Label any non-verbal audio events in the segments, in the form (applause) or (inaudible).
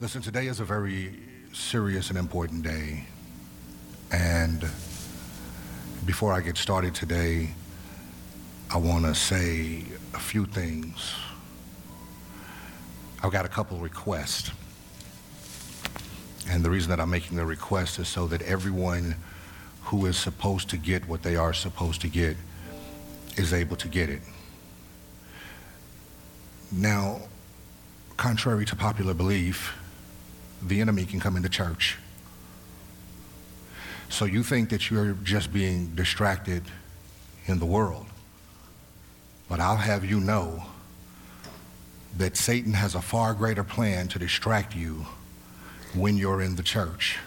Listen, today is a very serious and important day. And before I get started today, I want to say a few things. I've got a couple requests. And the reason that I'm making the request is so that everyone who is supposed to get what they are supposed to get is able to get it. Now, contrary to popular belief, the enemy can come into church. So you think that you're just being distracted in the world. But I'll have you know that Satan has a far greater plan to distract you when you're in the church.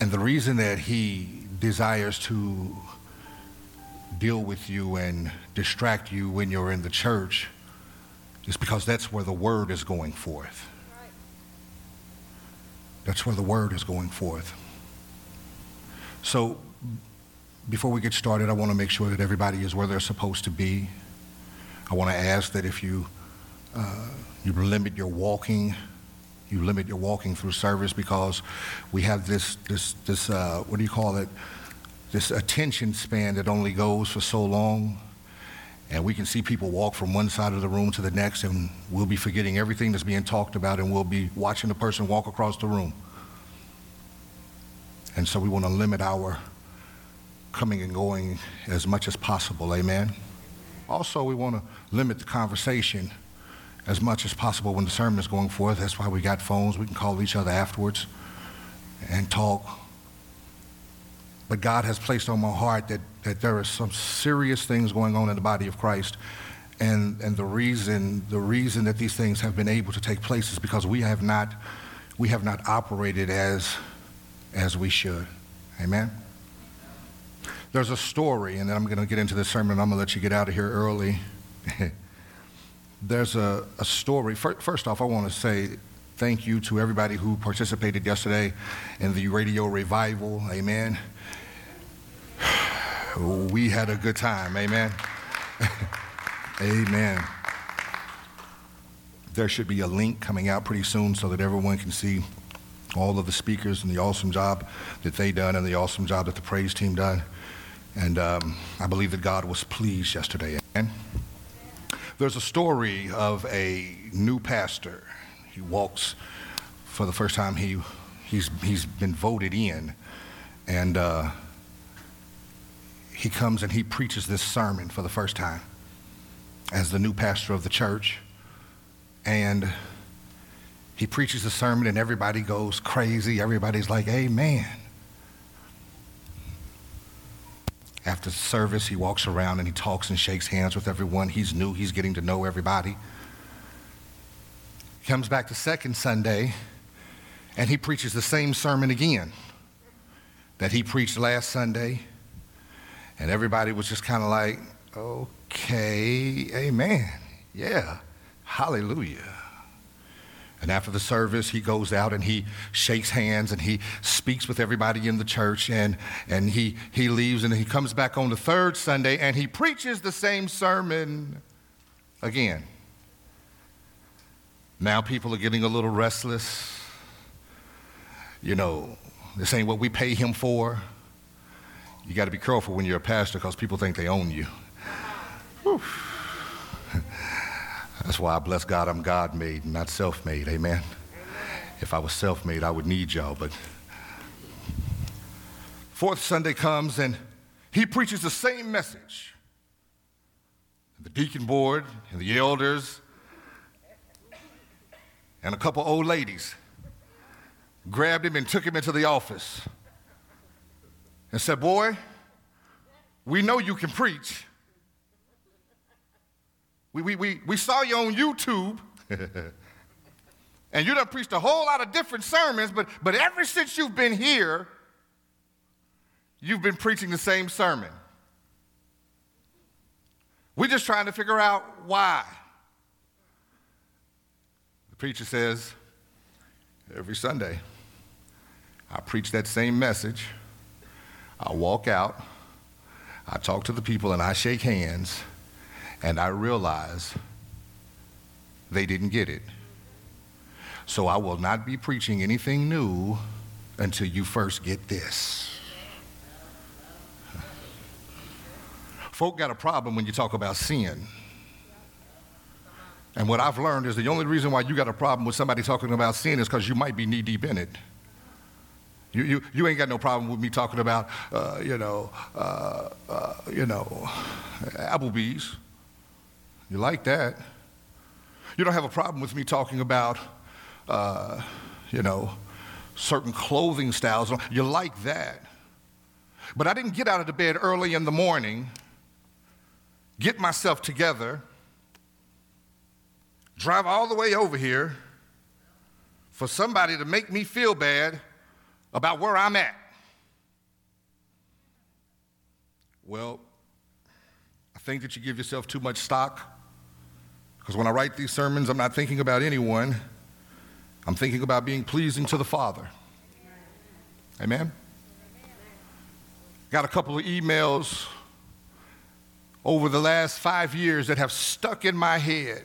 And the reason that he desires to deal with you and distract you when you're in the church is because that's where the word is going forth. That's where the word is going forth. So, before we get started, I want to make sure that everybody is where they're supposed to be. I want to ask that if you uh, you limit your walking, you limit your walking through service because we have this this this uh, what do you call it? This attention span that only goes for so long. And we can see people walk from one side of the room to the next, and we'll be forgetting everything that's being talked about, and we'll be watching the person walk across the room. And so we want to limit our coming and going as much as possible. Amen. Also, we want to limit the conversation as much as possible when the sermon is going forth. That's why we got phones. We can call each other afterwards and talk. But God has placed on my heart that, that there are some serious things going on in the body of Christ. And, and the, reason, the reason that these things have been able to take place is because we have not, we have not operated as, as we should. Amen? There's a story, and then I'm going to get into the sermon. I'm going to let you get out of here early. (laughs) There's a, a story. First off, I want to say thank you to everybody who participated yesterday in the radio revival. Amen. (sighs) We had a good time. Amen. (laughs) Amen. There should be a link coming out pretty soon so that everyone can see all of the speakers and the awesome job that they done and the awesome job that the praise team done. And um, I believe that God was pleased yesterday. Amen. There's a story of a new pastor. He walks for the first time. He, he's, he's been voted in. And uh, he comes and he preaches this sermon for the first time as the new pastor of the church. And he preaches the sermon, and everybody goes crazy. Everybody's like, Amen. After service, he walks around and he talks and shakes hands with everyone. He's new, he's getting to know everybody. Comes back the second Sunday and he preaches the same sermon again that he preached last Sunday. And everybody was just kind of like, okay, amen. Yeah, hallelujah. And after the service, he goes out and he shakes hands and he speaks with everybody in the church and, and he, he leaves and he comes back on the third Sunday and he preaches the same sermon again. Now people are getting a little restless. You know, this ain't what we pay him for. You got to be careful when you're a pastor because people think they own you. (laughs) That's why I bless God I'm God made, not self made. Amen. If I was self made, I would need y'all. But fourth Sunday comes and he preaches the same message. The deacon board and the elders and a couple old ladies grabbed him and took him into the office and said, Boy, we know you can preach. We, we, we, we saw you on YouTube. (laughs) and you done preached a whole lot of different sermons, but, but ever since you've been here, you've been preaching the same sermon. We're just trying to figure out why. Preacher says, every Sunday, I preach that same message. I walk out, I talk to the people, and I shake hands and I realize they didn't get it. So I will not be preaching anything new until you first get this. Folk got a problem when you talk about sin. And what I've learned is the only reason why you got a problem with somebody talking about sin is because you might be knee deep in it. You, you, you ain't got no problem with me talking about, uh, you know, uh, uh, you know, Applebee's. You like that. You don't have a problem with me talking about, uh, you know, certain clothing styles. You like that. But I didn't get out of the bed early in the morning, get myself together, drive all the way over here for somebody to make me feel bad about where I'm at. Well, I think that you give yourself too much stock because when I write these sermons, I'm not thinking about anyone. I'm thinking about being pleasing to the Father. Amen? Got a couple of emails over the last five years that have stuck in my head.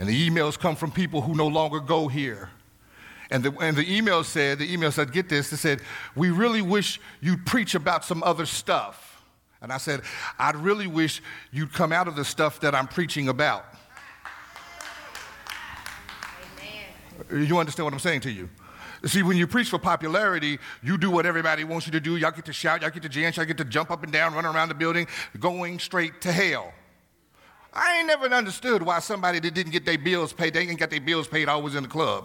And the emails come from people who no longer go here. And the, and the email said, the email said, get this, it said, we really wish you'd preach about some other stuff. And I said, I'd really wish you'd come out of the stuff that I'm preaching about. Amen. You understand what I'm saying to you? See, when you preach for popularity, you do what everybody wants you to do. Y'all get to shout, y'all get to dance, y'all get to jump up and down, run around the building, going straight to hell. I ain't never understood why somebody that didn't get their bills paid, they ain't got their bills paid always in the club.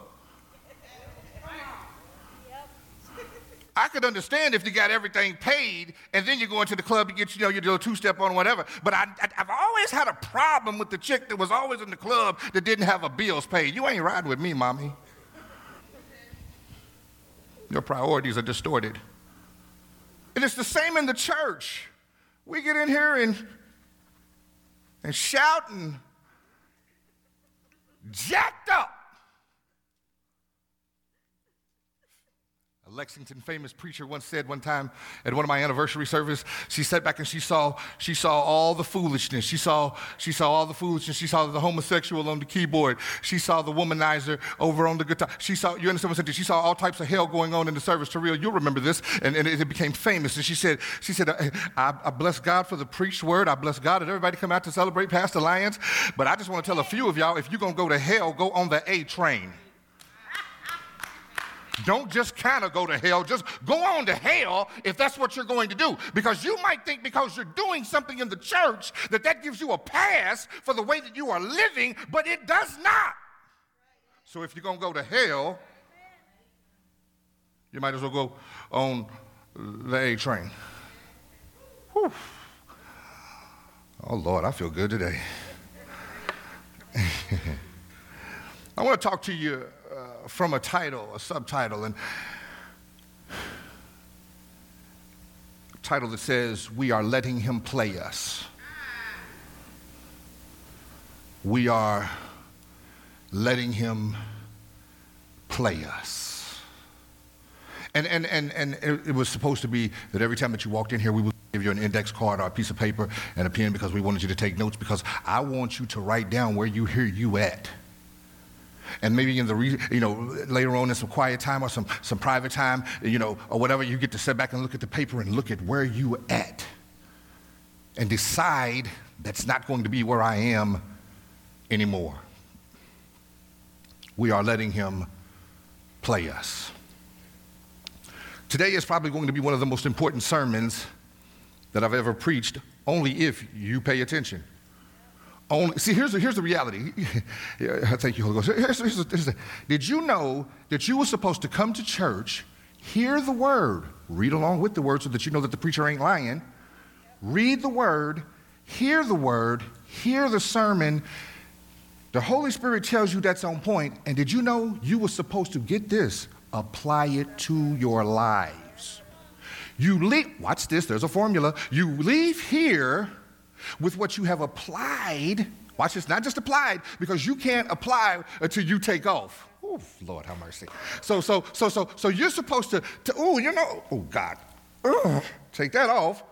I could understand if you got everything paid and then you go into the club, you get, you know, you do a two-step on whatever. But I, have always had a problem with the chick that was always in the club that didn't have her bills paid. You ain't riding with me, mommy. Your priorities are distorted. And it's the same in the church. We get in here and and shouting, jacked up. Lexington famous preacher once said one time at one of my anniversary service, she sat back and she saw, she saw all the foolishness. She saw, she saw all the foolishness. She saw the homosexual on the keyboard. She saw the womanizer over on the guitar. She saw, you understand what I'm saying? She saw all types of hell going on in the service. To real, you'll remember this. And, and it, became famous. And she said, she said, uh, I, I bless God for the preached word. I bless God that everybody come out to celebrate Pastor Lyons. But I just want to tell a few of y'all, if you're going to go to hell, go on the A train. Don't just kind of go to hell, just go on to hell if that's what you're going to do. Because you might think because you're doing something in the church that that gives you a pass for the way that you are living, but it does not. So if you're going to go to hell, you might as well go on the A train. Whew. Oh, Lord, I feel good today. (laughs) I want to talk to you from a title, a subtitle, and a title that says, We are letting him play us. We are letting him play us. And, and, and, and it was supposed to be that every time that you walked in here, we would give you an index card or a piece of paper and a pen because we wanted you to take notes because I want you to write down where you hear you at and maybe in the re- you know later on in some quiet time or some some private time you know or whatever you get to sit back and look at the paper and look at where you at and decide that's not going to be where I am anymore. We are letting him play us. Today is probably going to be one of the most important sermons that I've ever preached, only if you pay attention. Only, see, here's the, here's the reality. (laughs) Thank you, Holy Ghost. Here's, here's, here's the, did you know that you were supposed to come to church, hear the word, read along with the word so that you know that the preacher ain't lying, read the word, hear the word, hear the sermon. The Holy Spirit tells you that's on point, and did you know you were supposed to get this? Apply it to your lives. You leave, watch this, there's a formula. You leave here with what you have applied. Watch this, not just applied, because you can't apply until you take off. Oh, Lord, have mercy. So, so, so, so, so you're supposed to, to oh, you know, oh God, Ugh. take that off,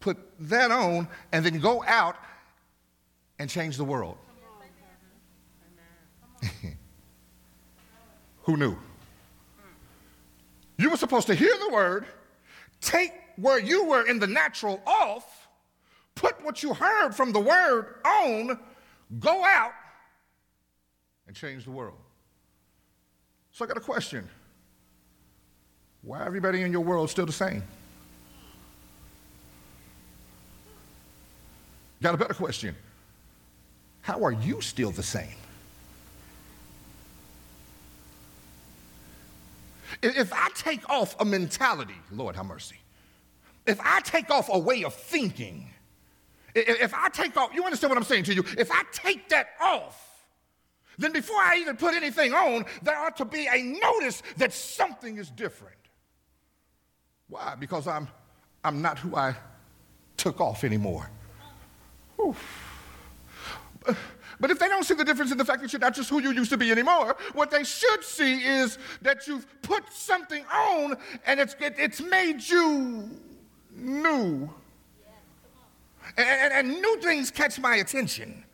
put that on, and then go out and change the world. (laughs) Who knew? You were supposed to hear the word, take where you were in the natural off, put what you heard from the word on, go out, and change the world. So I got a question. Why everybody in your world still the same? Got a better question. How are you still the same? If I take off a mentality, Lord have mercy, if I take off a way of thinking, if I take off, you understand what I'm saying to you? If I take that off, then before I even put anything on, there ought to be a notice that something is different. Why? Because I'm, I'm not who I took off anymore. But if they don't see the difference in the fact that you're not just who you used to be anymore, what they should see is that you've put something on and it's, it, it's made you new. And, and, and, new things catch my attention,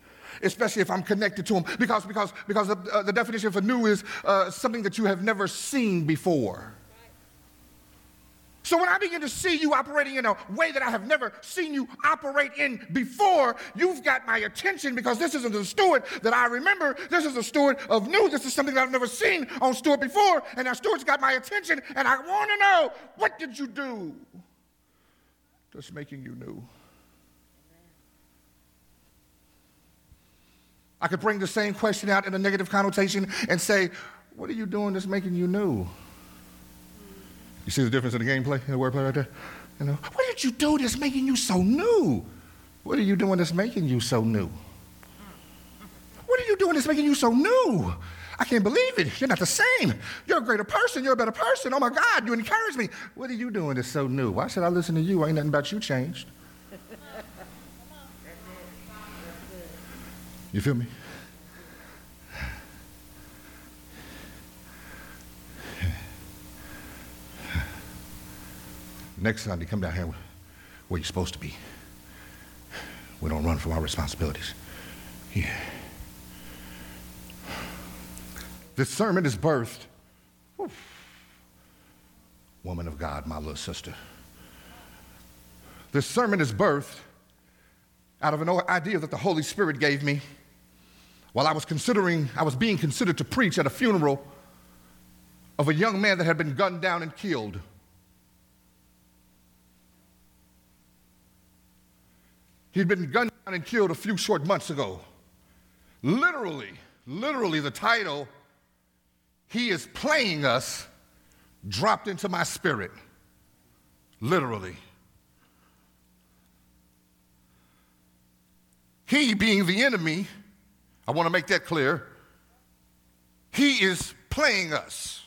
especially if I'm connected to them, because, because, because the, uh, the definition for new is uh, something that you have never seen before. So when I begin to see you operating in a way that I have never seen you operate in before, you've got my attention because this isn't a Stuart that I remember. This is a Stuart of new. This is something that I've never seen on Stuart before. And now Stuart's got my attention, and I want to know what did you do that's making you new? I could bring the same question out in a negative connotation and say, What are you doing that's making you new? You see the difference in the gameplay, in the wordplay right there? You know, what did you do that's making you so new? What are you doing that's making you so new? What are you doing that's making you so new? I can't believe it. You're not the same. You're a greater person. You're a better person. Oh my God, you encourage me. What are you doing that's so new? Why should I listen to you? Ain't nothing about you changed. You feel me? Next Sunday, come down here where you're supposed to be. We don't run from our responsibilities. Yeah. This sermon is birthed. Woman of God, my little sister. This sermon is birthed out of an idea that the Holy Spirit gave me while I was considering, I was being considered to preach at a funeral of a young man that had been gunned down and killed. He'd been gunned down and killed a few short months ago. Literally, literally, the title, He is Playing Us, dropped into my spirit. Literally. He being the enemy, I want to make that clear, he is playing us.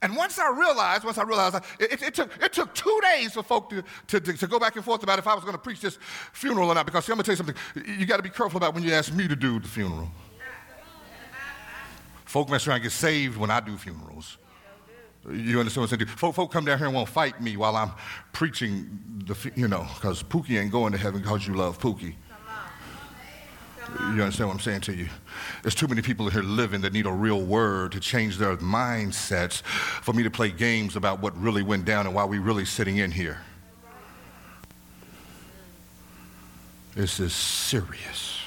And once I realized, once I realized, it, it, took, it took two days for folk to, to, to, go back and forth about if I was going to preach this funeral or not. Because see, I'm going to tell you something. You got to be careful about when you ask me to do the funeral. folk mess around and get saved when I do funerals. You understand what I'm saying? Folk, folk come down here and won't fight me while I'm preaching the, you know, because Pookie ain't going to heaven because you love Pookie. You understand what I'm saying to you? There's too many people here living that need a real word to change their mindsets for me to play games about what really went down and why we're really sitting in here. This is serious.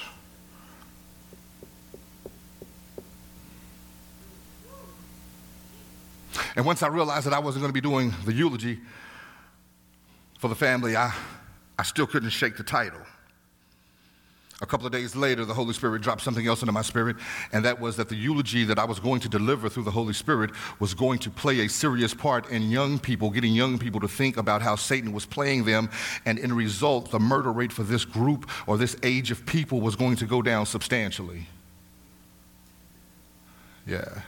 And once I realized that I wasn't going to be doing the eulogy for the family, I, I still couldn't shake the title. A couple of days later, the Holy Spirit dropped something else into my spirit, and that was that the eulogy that I was going to deliver through the Holy Spirit was going to play a serious part in young people, getting young people to think about how Satan was playing them, and in result, the murder rate for this group or this age of people was going to go down substantially. Yeah.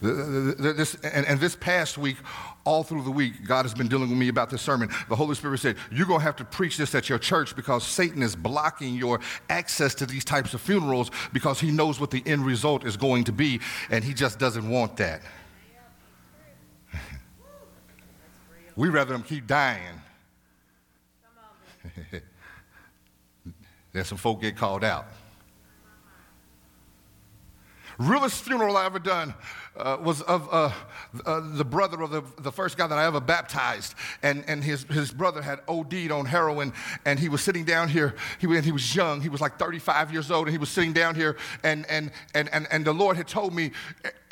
This, and, and, this past week, all through the week, God has been dealing with me about this sermon. The Holy Spirit said, You're going to have to preach this at your church because Satan is blocking your access to these types of funerals because he knows what the end result is going to be, and he just doesn't want that. (laughs) we rather them keep dying. (laughs) Then some folk get called out. Realest funeral I ever done uh, was of uh, uh, the brother of the, the first guy that I ever baptized. And, and his, his brother had OD'd on heroin, and he was sitting down here. He, he was young, he was like 35 years old, and he was sitting down here, and, and, and, and, and the Lord had told me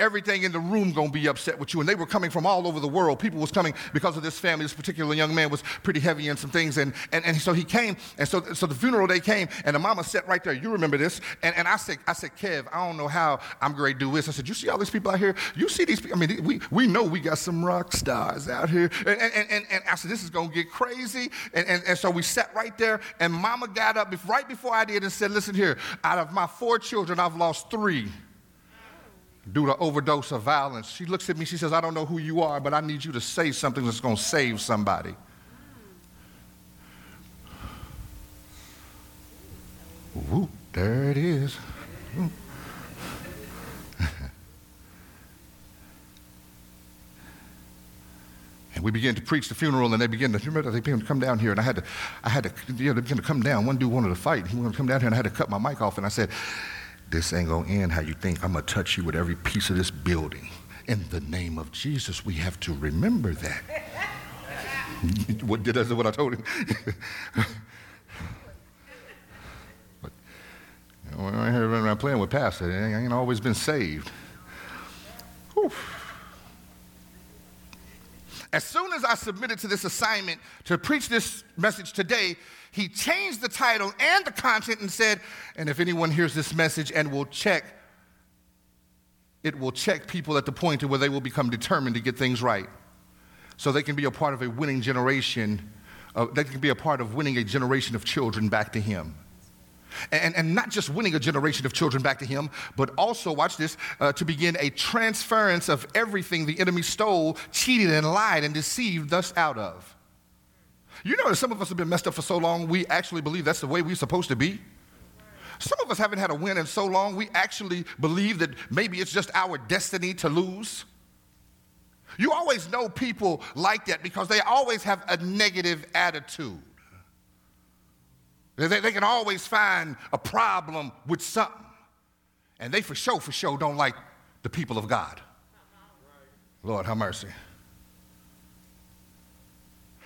everything in the room gonna be upset with you. And they were coming from all over the world. People was coming because of this family. This particular young man was pretty heavy in some things. And, and, and so he came, and so, so the funeral day came, and the mama sat right there. You remember this. And, and I, said, I said, Kev, I don't know how I'm to do this. I said, you see all these people out here? You see these people? I mean, we, we know we got some rock stars out here. And, and, and, and I said, this is to get crazy. And, and, and so we sat right there, and mama got up right before I did and said, listen here, out of my four children, I've lost three due to overdose of violence. She looks at me, she says, I don't know who you are, but I need you to say something that's going to save somebody. Whoop, there it is. (laughs) and we began to preach the funeral, and they began to remember they began to come down here, and I had to, I had to, you know, they began to come down. One dude wanted to fight. He wanted to come down here, and I had to cut my mic off, and I said, "This ain't gonna end how you think. I'm gonna touch you with every piece of this building." In the name of Jesus, we have to remember that. (laughs) what did say? What I told him? (laughs) When I hear running around playing with Pastor, I ain't always been saved. Whew. As soon as I submitted to this assignment to preach this message today, he changed the title and the content and said, and if anyone hears this message and will check, it will check people at the point where they will become determined to get things right. So they can be a part of a winning generation, uh, they can be a part of winning a generation of children back to him. And, and not just winning a generation of children back to him, but also, watch this, uh, to begin a transference of everything the enemy stole, cheated, and lied and deceived us out of. You know that some of us have been messed up for so long, we actually believe that's the way we're supposed to be. Some of us haven't had a win in so long, we actually believe that maybe it's just our destiny to lose. You always know people like that because they always have a negative attitude. They, they can always find a problem with something. And they for sure, for sure don't like the people of God. Lord, have mercy.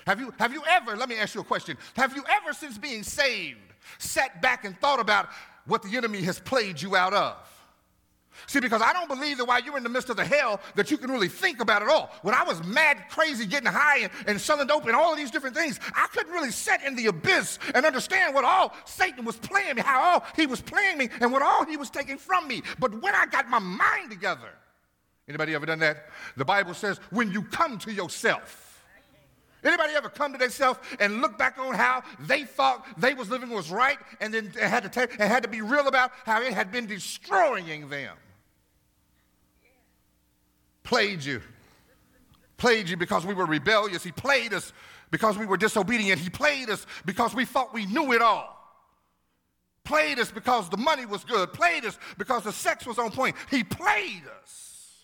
Have you, have you ever, let me ask you a question, have you ever, since being saved, sat back and thought about what the enemy has played you out of? See, because I don't believe that while you're in the midst of the hell that you can really think about it all. When I was mad, crazy, getting high and, and selling dope and all of these different things, I couldn't really sit in the abyss and understand what all Satan was playing me, how all he was playing me, and what all he was taking from me. But when I got my mind together, anybody ever done that? The Bible says, when you come to yourself. Anybody ever come to themselves and look back on how they thought they was living was right, and then had to take, had to be real about how it had been destroying them? Played you. Played you because we were rebellious. He played us because we were disobedient. He played us because we thought we knew it all. Played us because the money was good. Played us because the sex was on point. He played us.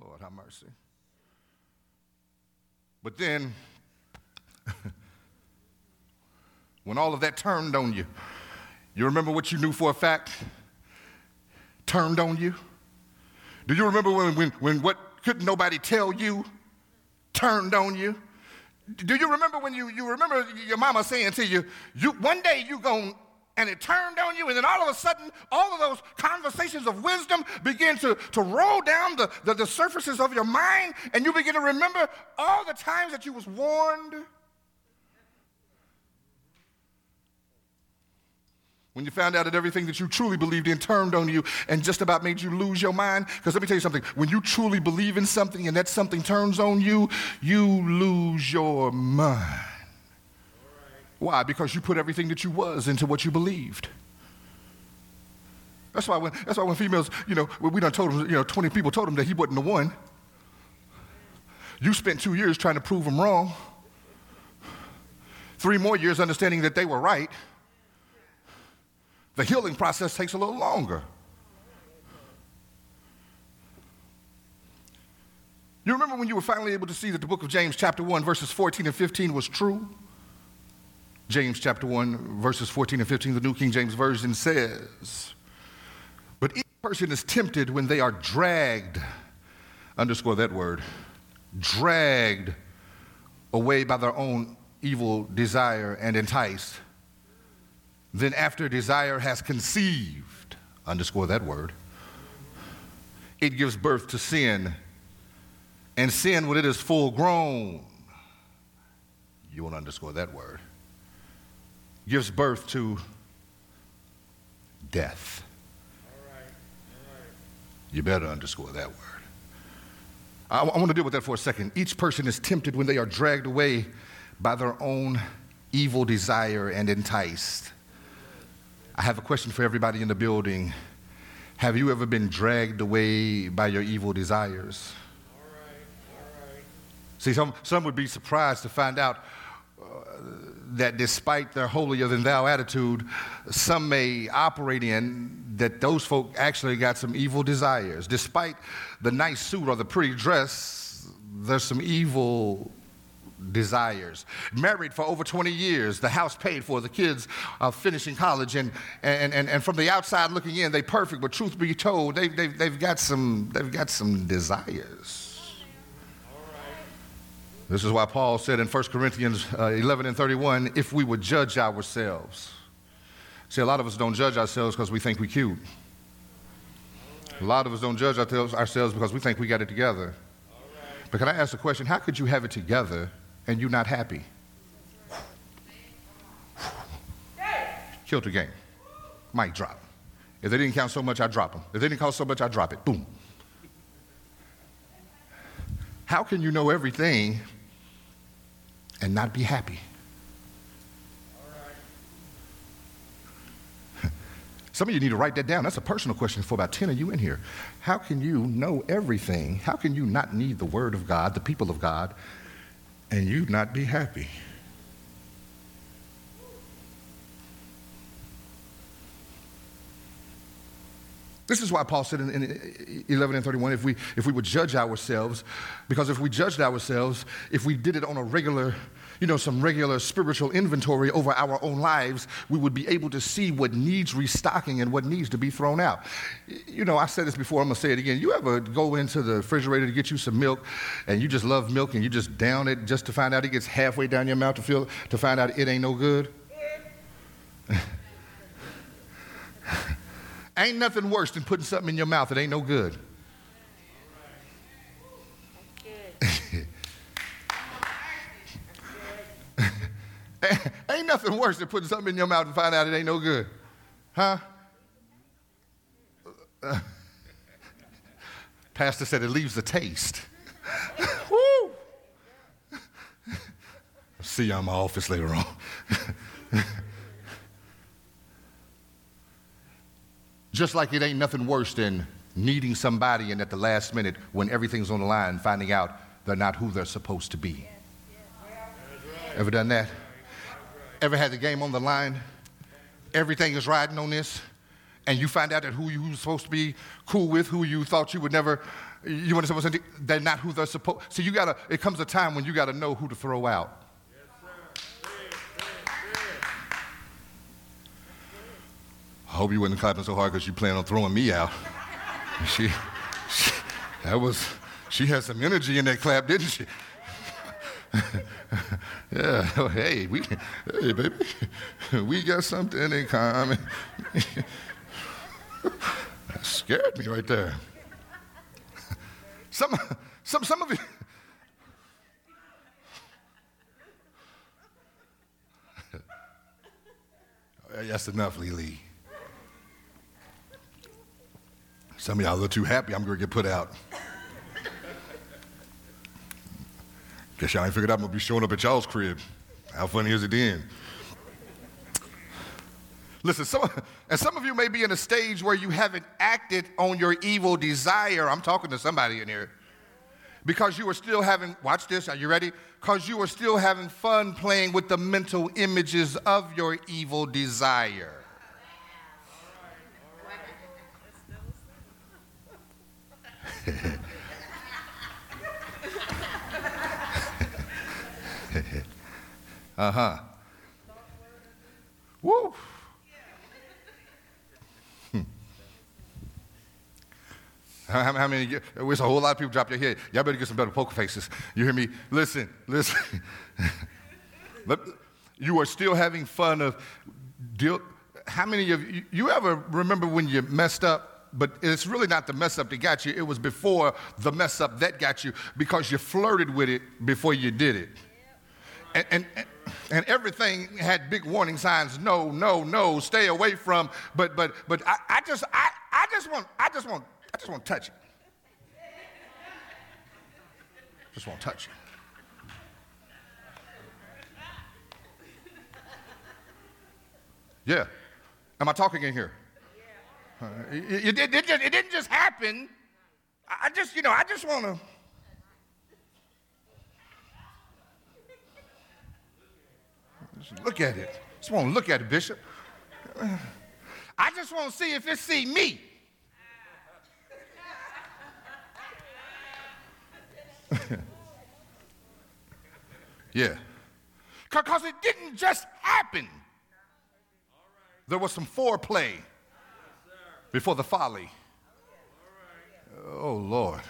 Lord, have mercy. But then, (laughs) when all of that turned on you, you remember what you knew for a fact turned on you? Do you remember when, when, when what couldn't nobody tell you turned on you? Do you remember when you, you remember your mama saying to you, you one day you going and it turned on you, and then all of a sudden, all of those conversations of wisdom begin to, to roll down the, the, the surfaces of your mind, and you begin to remember all the times that you was warned When you found out that everything that you truly believed in turned on you and just about made you lose your mind. Because let me tell you something when you truly believe in something and that something turns on you, you lose your mind. Why? Because you put everything that you was into what you believed. That's why when, that's why when females, you know, we done told them, you know, 20 people told him that he wasn't the one. You spent two years trying to prove them wrong. Three more years understanding that they were right. The healing process takes a little longer. You remember when you were finally able to see that the book of James, chapter 1, verses 14 and 15 was true? James chapter 1, verses 14 and 15, the New King James Version says, But each person is tempted when they are dragged, underscore that word, dragged away by their own evil desire and enticed. Then, after desire has conceived, underscore that word, it gives birth to sin. And sin, when it is full grown, you want to underscore that word, gives birth to death. You better underscore that word. I, I want to deal with that for a second. Each person is tempted when they are dragged away by their own evil desire and enticed. I have a question for everybody in the building. Have you ever been dragged away by your evil desires? All right, all right. See, some, some would be surprised to find out uh, that despite their holier than thou attitude, some may operate in that those folk actually got some evil desires. Despite the nice suit or the pretty dress, there's some evil desires. Married for over 20 years, the house paid for, the kids are finishing college, and, and, and, and from the outside looking in, they perfect, but truth be told, they, they've, they've, got some, they've got some desires. This is why Paul said in 1 Corinthians uh, 11 and 31 if we would judge ourselves. See, a lot of us don't judge ourselves because we think we're cute. A lot of us don't judge ourselves because we think we got it together. But can I ask a question? How could you have it together and you're not happy? Killed the game. Mic drop. If they didn't count so much, I drop them. If they didn't count so much, I drop it. Boom. How can you know everything and not be happy? (laughs) Some of you need to write that down. That's a personal question for about 10 of you in here. How can you know everything? How can you not need the Word of God, the people of God, and you not be happy? This is why Paul said in, in, 11 and 31 if we, if we would judge ourselves, because if we judged ourselves, if we did it on a regular, you know, some regular spiritual inventory over our own lives, we would be able to see what needs restocking and what needs to be thrown out. You know, I said this before, I'm gonna say it again. You ever go into the refrigerator to get you some milk and you just love milk and you just down it just to find out it gets halfway down your mouth to feel to find out it ain't no good? (laughs) Ain't nothing worse than putting something in your mouth that ain't no good. (laughs) (laughs) ain't nothing worse than putting something in your mouth and find out it ain't no good. Huh? Uh, (laughs) Pastor said it leaves a taste. (laughs) Woo! See you in my office later on. Just like it ain't nothing worse than needing somebody and at the last minute, when everything's on the line, finding out they're not who they're supposed to be. Ever done that? Ever had the game on the line? Everything is riding on this, and you find out that who you were supposed to be cool with, who you thought you would never, you want to say, they're not who they're supposed. So you gotta. It comes a time when you gotta know who to throw out. I hope you wasn't clapping so hard because you plan on throwing me out. (laughs) She, she, that was, she had some energy in that clap, didn't she? (laughs) yeah, hey, we, hey, baby, (laughs) we got something in common. (laughs) that scared me right there. Some, some, some of you. That's enough, Lily. Some of y'all a little too happy I'm going to get put out. Guess y'all ain't figured out I'm to be showing up at y'all's crib. How funny is it then? Listen, some, and some of you may be in a stage where you haven't acted on your evil desire. I'm talking to somebody in here. Because you are still having, watch this, are you ready? Because you are still having fun playing with the mental images of your evil desire. (laughs) uh huh. Woo. How, how many? There's a whole lot of people drop your head. Y'all better get some better poker faces. You hear me? Listen, listen. (laughs) you are still having fun of deal. How many of you, you ever remember when you messed up? But it's really not the mess up that got you. It was before the mess up that got you because you flirted with it before you did it. And, and, and everything had big warning signs. No no no stay away from but but but i, I just I, I just want i just want i just want to touch it. Just want to touch it. Yeah. Am i talking in here? Uh, it, it, it, it, didn't just happen. I just you know i just want to look at it. Just want to look at it, Bishop. I just want to see if it see me. (laughs) yeah. Because it didn't just happen. There was some foreplay before the folly. Oh, Lord.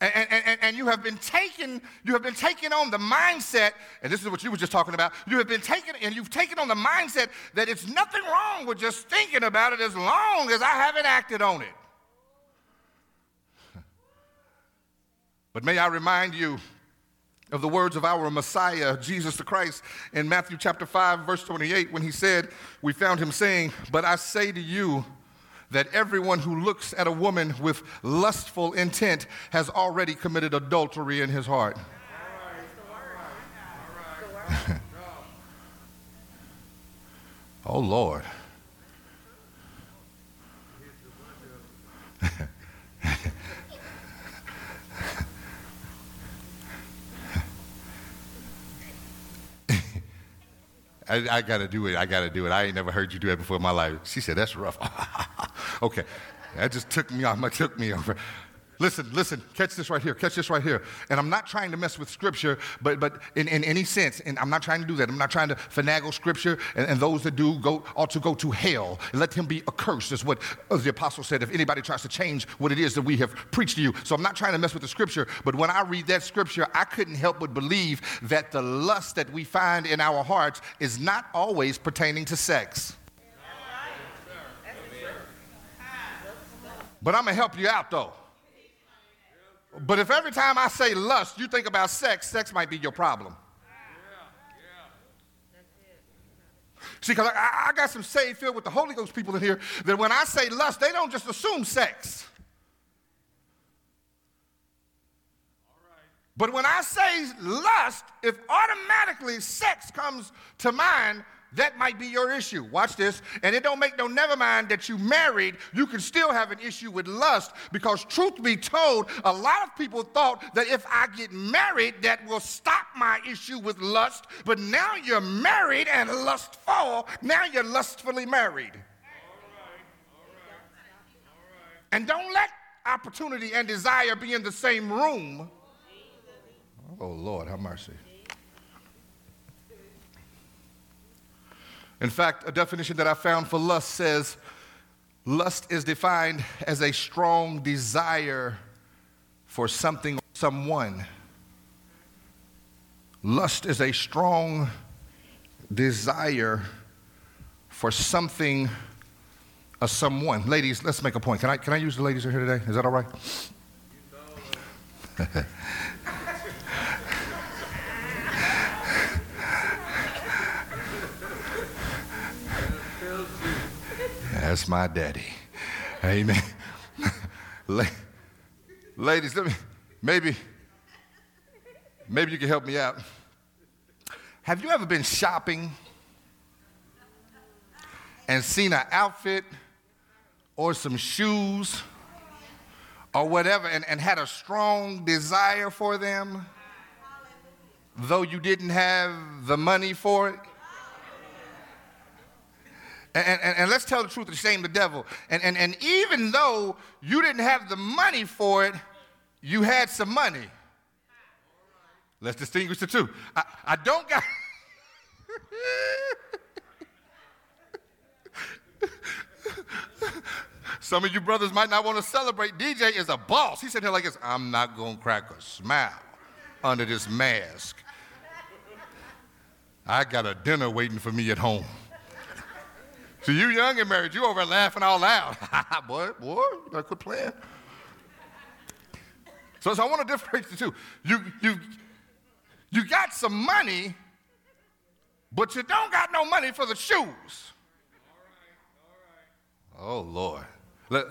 And, and, and, you have been taken, you have been taken on the mindset, and this is what you were just talking about. You have been taken, and you've taken on the mindset that it's nothing wrong with just thinking about it as long as I haven't acted on it. (laughs) But may I remind you of the words of our Messiah, Jesus the Christ, in Matthew chapter 5, verse 28, when he said, We found him saying, But I say to you, that everyone who looks at a woman with lustful intent has already committed adultery in his heart. (laughs) oh, Lord. (laughs) I, I got to do it. I got to do it. I ain't never heard you do it before in my life. She said, That's rough. (laughs) okay. That just took me off. Took me over. Listen, listen, catch this right here, catch this right here. And I'm not trying to mess with scripture, but, but in, in any sense, and I'm not trying to do that. I'm not trying to finagle scripture, and, and those that do go ought to go to hell. Let him be accursed, is what the apostle said, if anybody tries to change what it is that we have preached to you. So I'm not trying to mess with the scripture, but when I read that scripture, I couldn't help but believe that the lust that we find in our hearts is not always pertaining to sex. But I'm going to help you out though. But if every time I say lust, you think about sex, sex might be your problem. See, because I, I, got some saved filled with the Holy Ghost people in here that when I say lust, they don't just assume sex. But when I say lust, if automatically sex comes to mind, that might be your issue. Watch this. And it don't make no never mind that you married, you can still have an issue with lust because truth be told, a lot of people thought that if I get married, that will stop my issue with lust. But now you're married and lustful. Now you're lustfully married. And don't let opportunity and desire be in the same room. Oh, Lord, have mercy. In fact, a definition that I found for lust says lust is defined as a strong desire for something or someone. Lust is a strong desire for something or someone. Ladies, let's make a point. Can I, can I use the ladies here today? Is that all right? That's my daddy. Amen. (laughs) Ladies, let me, maybe, maybe you can help me out. Have you ever been shopping and seen an outfit or some shoes or whatever and, and had a strong desire for them, though you didn't have the money for it? And, and, and, let's tell the truth and shame the devil. And, and, and even though you didn't have the money for it, you had some money. Let's distinguish the two. I, I don't got. (laughs) Some of you brothers might not want to celebrate. DJ is a boss. He said here like this. I'm not going to crack a smile under this mask. I got a dinner waiting for me at home. So you young and married, you over there laughing all loud. (laughs) boy, boy, you better quit playing. So, so I want to differentiate the two. You, you, you got some money, but you don't got no money for the shoes. Oh, Lord. (laughs) Let,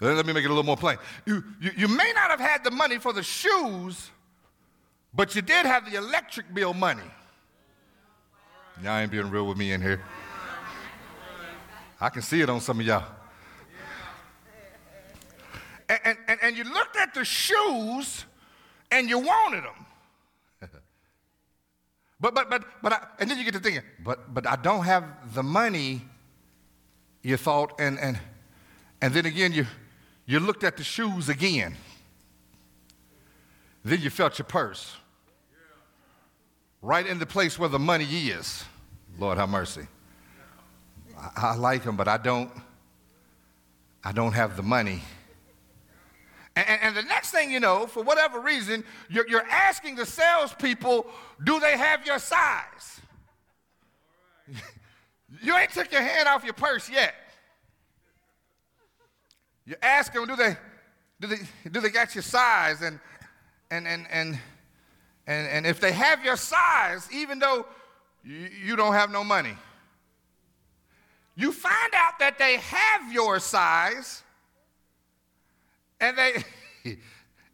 let me make it a little more plain. You, you, you may not have had the money for the shoes, but you did have the electric bill money. Y'all ain't being real with me in here. I can see it on some of y'all. And, and, and you looked at the shoes and you wanted them. (laughs) but, but, but, but, I, and then you get to thinking, but, but I don't have the money, you thought, and, and, and then again, you, you looked at the shoes again. Then you felt your purse. Right in the place where the money is. Lord have mercy. I, I like him, but I don't, I don't have the money. And, and, the next thing you know, for whatever reason, you're, you're asking the salespeople, do they have your size? (laughs) you ain't took your hand off your purse yet. You ask them, do they, do they, do they got your size? And, and, and, and, and, and if they have your size, even though you, don't have no money, you find out that they have your size and they, (laughs) and,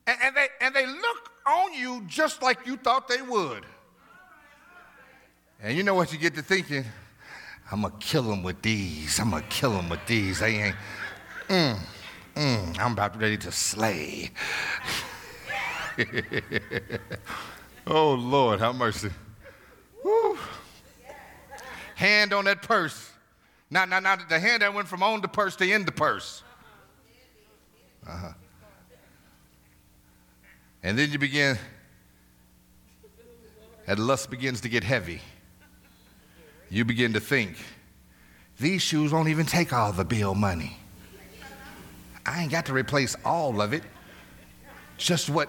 and, they, and they look on you just like you thought they would. And you know what you get to thinking? I'm to kill them with these. I'm to kill them with these. They ain't, mm, mm, I'm about ready to slay. (laughs) oh, Lord, have mercy. Woo. Hand on that purse. Now, now, now, the hand that went from on the purse to in the purse. Uh-huh. And then you begin, and lust begins to get heavy. You begin to think, these shoes won't even take all the bill money. I ain't got to replace all of it. Just what,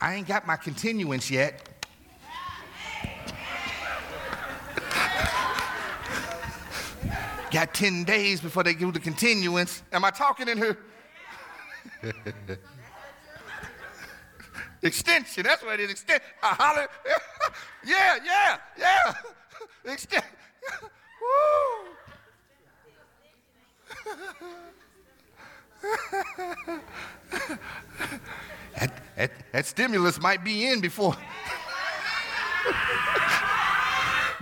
I ain't got my continuance yet. got 10 days before they give the continuance. Am I talking in here? Extension, that's what it is. Extend. I holler. (laughs) yeah, yeah, yeah. (laughs) Extend. (laughs) Woo. That, that, that stimulus might be in before.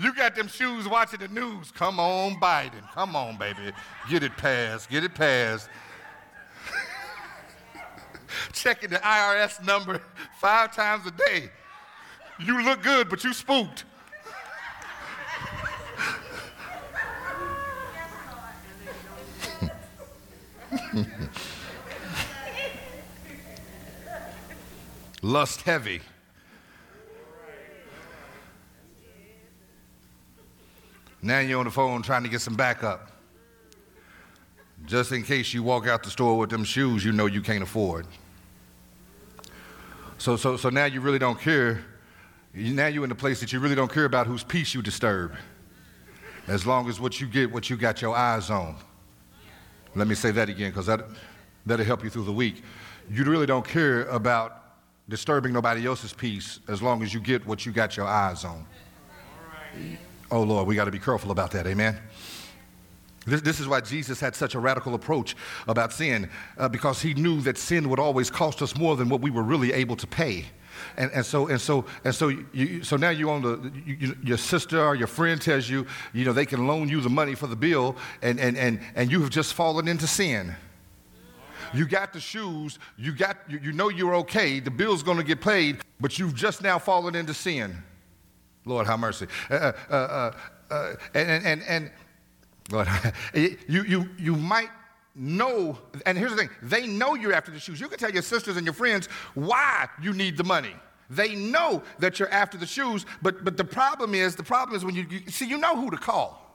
you got them shoes watching the news. Come on, Biden. Come on, baby. Get it passed. Get it passed checking the IRS number five times a day. You look good, but you spooked. (laughs) Lust heavy. Now you're on the phone trying to get some backup. Just in case you walk out the store with them shoes you know you can't afford. So, so, so now you really don't care. Now you're in a place that you really don't care about whose peace you disturb. As long as what you get, what you got your eyes on. Let me say that again because that, that'll help you through the week. You really don't care about disturbing nobody else's peace as long as you get what you got your eyes on. Oh, Lord, we got to be careful about that. Amen. This, this, is why Jesus had such a radical approach about sin, uh, because he knew that sin would always cost us more than what we were really able to pay. And, and so and so and so you, so now you on the you, your sister or your friend tells you you know they can loan you the money for the bill and and and, and you have just fallen into sin you got the shoes you got you, you know you're okay the bill's going to get paid but you've just now fallen into sin lord have mercy uh, uh, uh, uh and, and and Lord, (laughs) you, you, you might know, and here's the thing they know you're after the shoes. You can tell your sisters and your friends why you need the money. They know that you're after the shoes, but, but the problem is, the problem is when you, you see, you know who to call.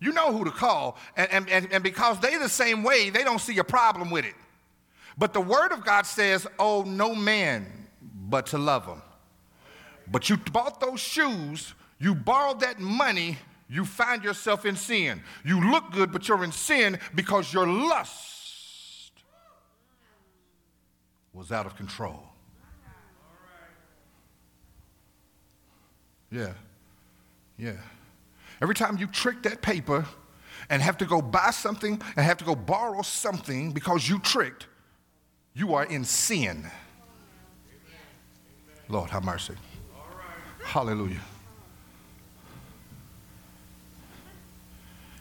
You know who to call. And, and, and, and because they the same way, they don't see a problem with it. But the word of God says, oh, no man but to love them. But you bought those shoes, you borrowed that money, you find yourself in sin. You look good, but you're in sin because your lust was out of control. Yeah. Yeah. Every time you trick that paper and have to go buy something and have to go borrow something because you tricked, you are in sin. Lord, have mercy. Hallelujah.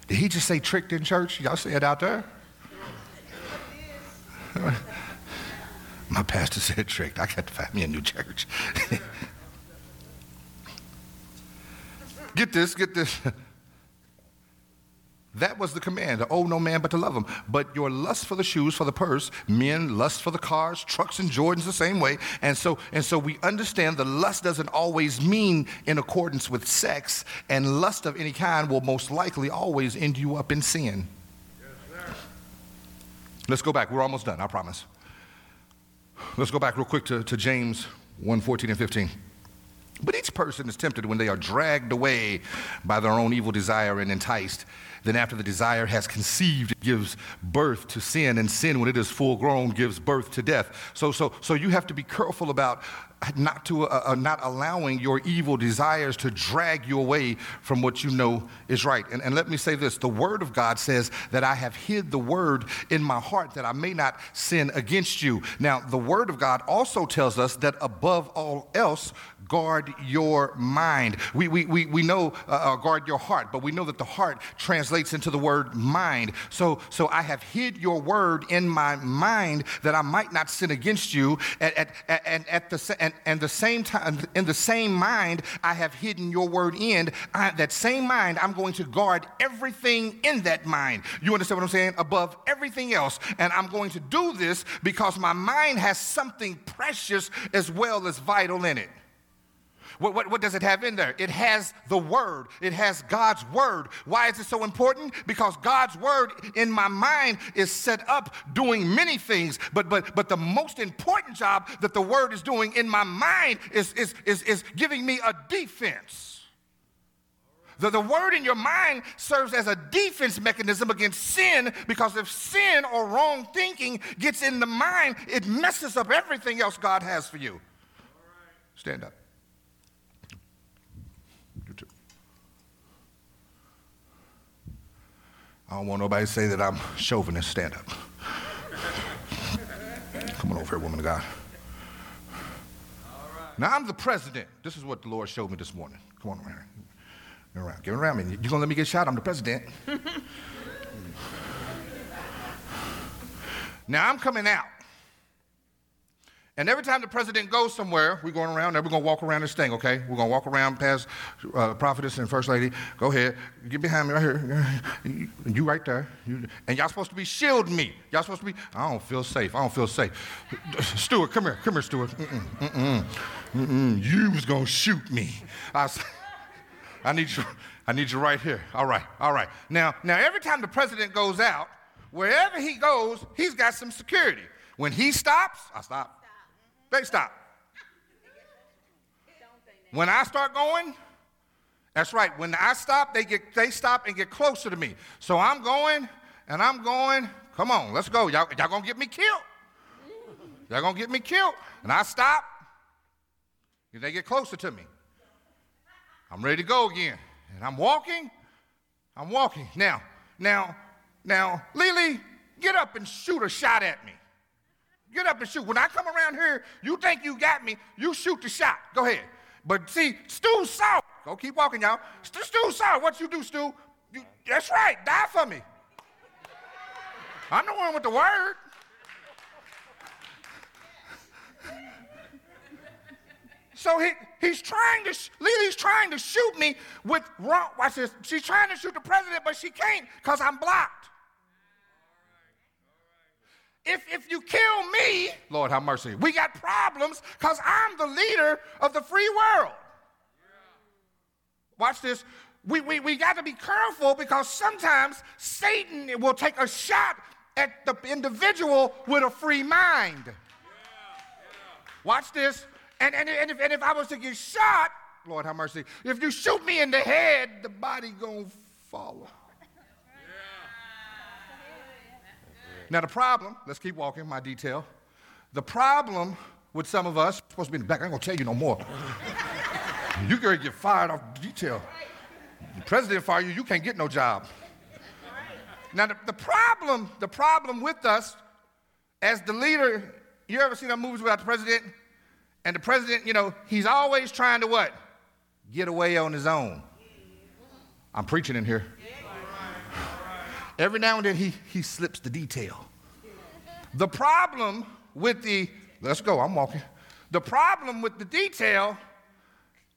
Did he just say tricked in church? Y'all say it out there? (laughs) My pastor said tricked. I got to find me a new church. (laughs) get this, get this. (laughs) That was the command to owe no man but to love him. But your lust for the shoes, for the purse, men lust for the cars, trucks and Jordans the same way. And so, and so we understand the lust doesn't always mean in accordance with sex, and lust of any kind will most likely always end you up in sin. Yes, Let's go back. We're almost done, I promise. Let's go back real quick to, to James 1 14 and 15. But each person is tempted when they are dragged away by their own evil desire and enticed. Then, after the desire has conceived, it gives birth to sin, and sin, when it is full grown, gives birth to death. So, so, so you have to be careful about not to uh, uh, not allowing your evil desires to drag you away from what you know is right. And, and let me say this: the Word of God says that I have hid the Word in my heart that I may not sin against you. Now, the Word of God also tells us that above all else, guard your mind. We we we, we know uh, uh guard your heart, but we know that the heart translates into the word mind. So so I have hid your Word in my mind that I might not sin against you. At at, at, at the and, and the same time, in the same mind, I have hidden your word in. I, that same mind, I'm going to guard everything in that mind. You understand what I'm saying? Above everything else. And I'm going to do this because my mind has something precious as well as vital in it. What, what, what, does it have in there? It has the Word. It has God's Word. Why is it so important? Because God's Word in my mind is set up doing many things. But, but, but the most important job that the Word is doing in my mind is, is, is, is giving me a defense. The, the word in your mind serves as a defense mechanism against sin because if sin or wrong thinking gets in the mind, it messes up everything else God has for you. Stand up. I don't want nobody to say that I'm chauvinist. Stand up. Come on over here, woman of God. Now I'm the president. This is what the Lord showed me this morning. Come on around. Get around. Get around me. You gonna let me get shot? I'm the president. (laughs) now I'm coming out. And every time the president goes somewhere, we're going around there, we're going to walk around this thing, okay? We're going to walk around past uh, prophetess and first lady. Go ahead. Get behind me right here. You, right there. And y'all supposed to be shielding me. Y'all supposed to be, I don't feel safe. I don't feel safe. Stuart, come here. Come here, Stuart. Mm-mm, mm-mm, mm-mm. You was going to shoot me. I, I, need you, I need you right here. All right, all right. Now, now, every time the president goes out, wherever he goes, he's got some security. When he stops, I stop. They stop. When I start going, that's right. When I stop, they get they stop and get closer to me. So I'm going and I'm going. Come on, let's go. Y'all, y'all gonna get me killed. Y'all gonna get me killed. And I stop. And they get closer to me. I'm ready to go again. And I'm walking. I'm walking. Now, now, now, Lily, get up and shoot a shot at me. Get up and shoot. When I come around here, you think you got me, you shoot the shot. Go ahead. But see, Stu saw. Go keep walking, y'all. Stu, Stu saw. What you do, Stu? You, that's right. Die for me. I'm the one with the word. So he, he's trying to, Lily's trying to shoot me with wrong. Watch this. She's trying to shoot the president, but she can't because I'm blocked. If, if you kill me, Lord have mercy, we got problems because I'm the leader of the free world. Watch this. we, we, we got to be careful because sometimes Satan will take a shot at the individual with a free mind. Yeah, yeah. Watch this. And, and, and, if, and if I was to get shot, Lord have mercy, if you shoot me in the head, the body gonna follow. Now, the problem, let's keep walking, my detail. The problem with some of us, supposed to be in the back, I ain't gonna tell you no more. you gonna get fired off detail. The president fire you, you can't get no job. Now, the, the problem, the problem with us as the leader, you ever seen our movies without the president? And the president, you know, he's always trying to what? Get away on his own. I'm preaching in here. Every now and then he, he slips the detail. The problem with the, let's go, I'm walking. The problem with the detail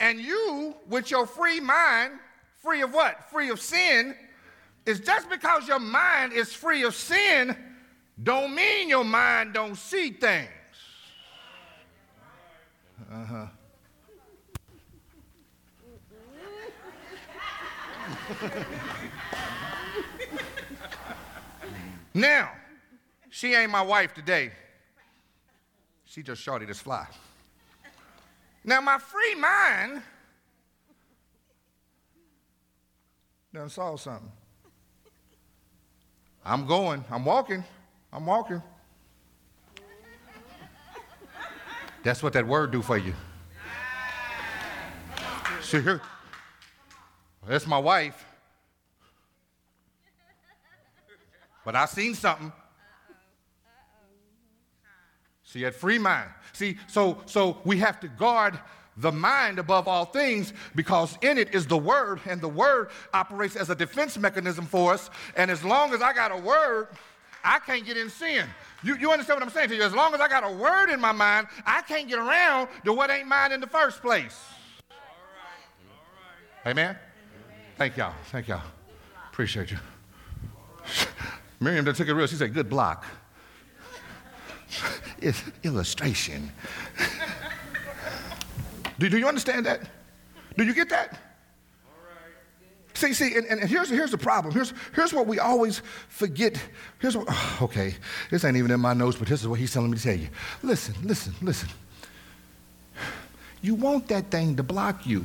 and you with your free mind, free of what? Free of sin, is just because your mind is free of sin, don't mean your mind don't see things. Uh-huh. (laughs) now, she ain't my wife today. She just shorty this fly. Now, my free mind done saw something. I'm going, I'm walking, I'm walking. That's what that word do for you. See here, that's my wife. But I seen something. See, had free mind. See, so so we have to guard the mind above all things because in it is the word, and the word operates as a defense mechanism for us. And as long as I got a word, I can't get in sin. You, you understand what I'm saying to you? As long as I got a word in my mind, I can't get around to what ain't mine in the first place. All right. All right. Amen? Thank y'all. Thank y'all. Appreciate you. Miriam took it real. She said, good block. (laughs) it's illustration. (laughs) do, do you understand that? Do you get that? See, see, and, and here's, here's the problem. Here's, here's what we always forget. Here's what, (sighs) okay, this ain't even in my notes, but this is what he's telling me to tell you. Listen, listen, listen. You want that thing to block you.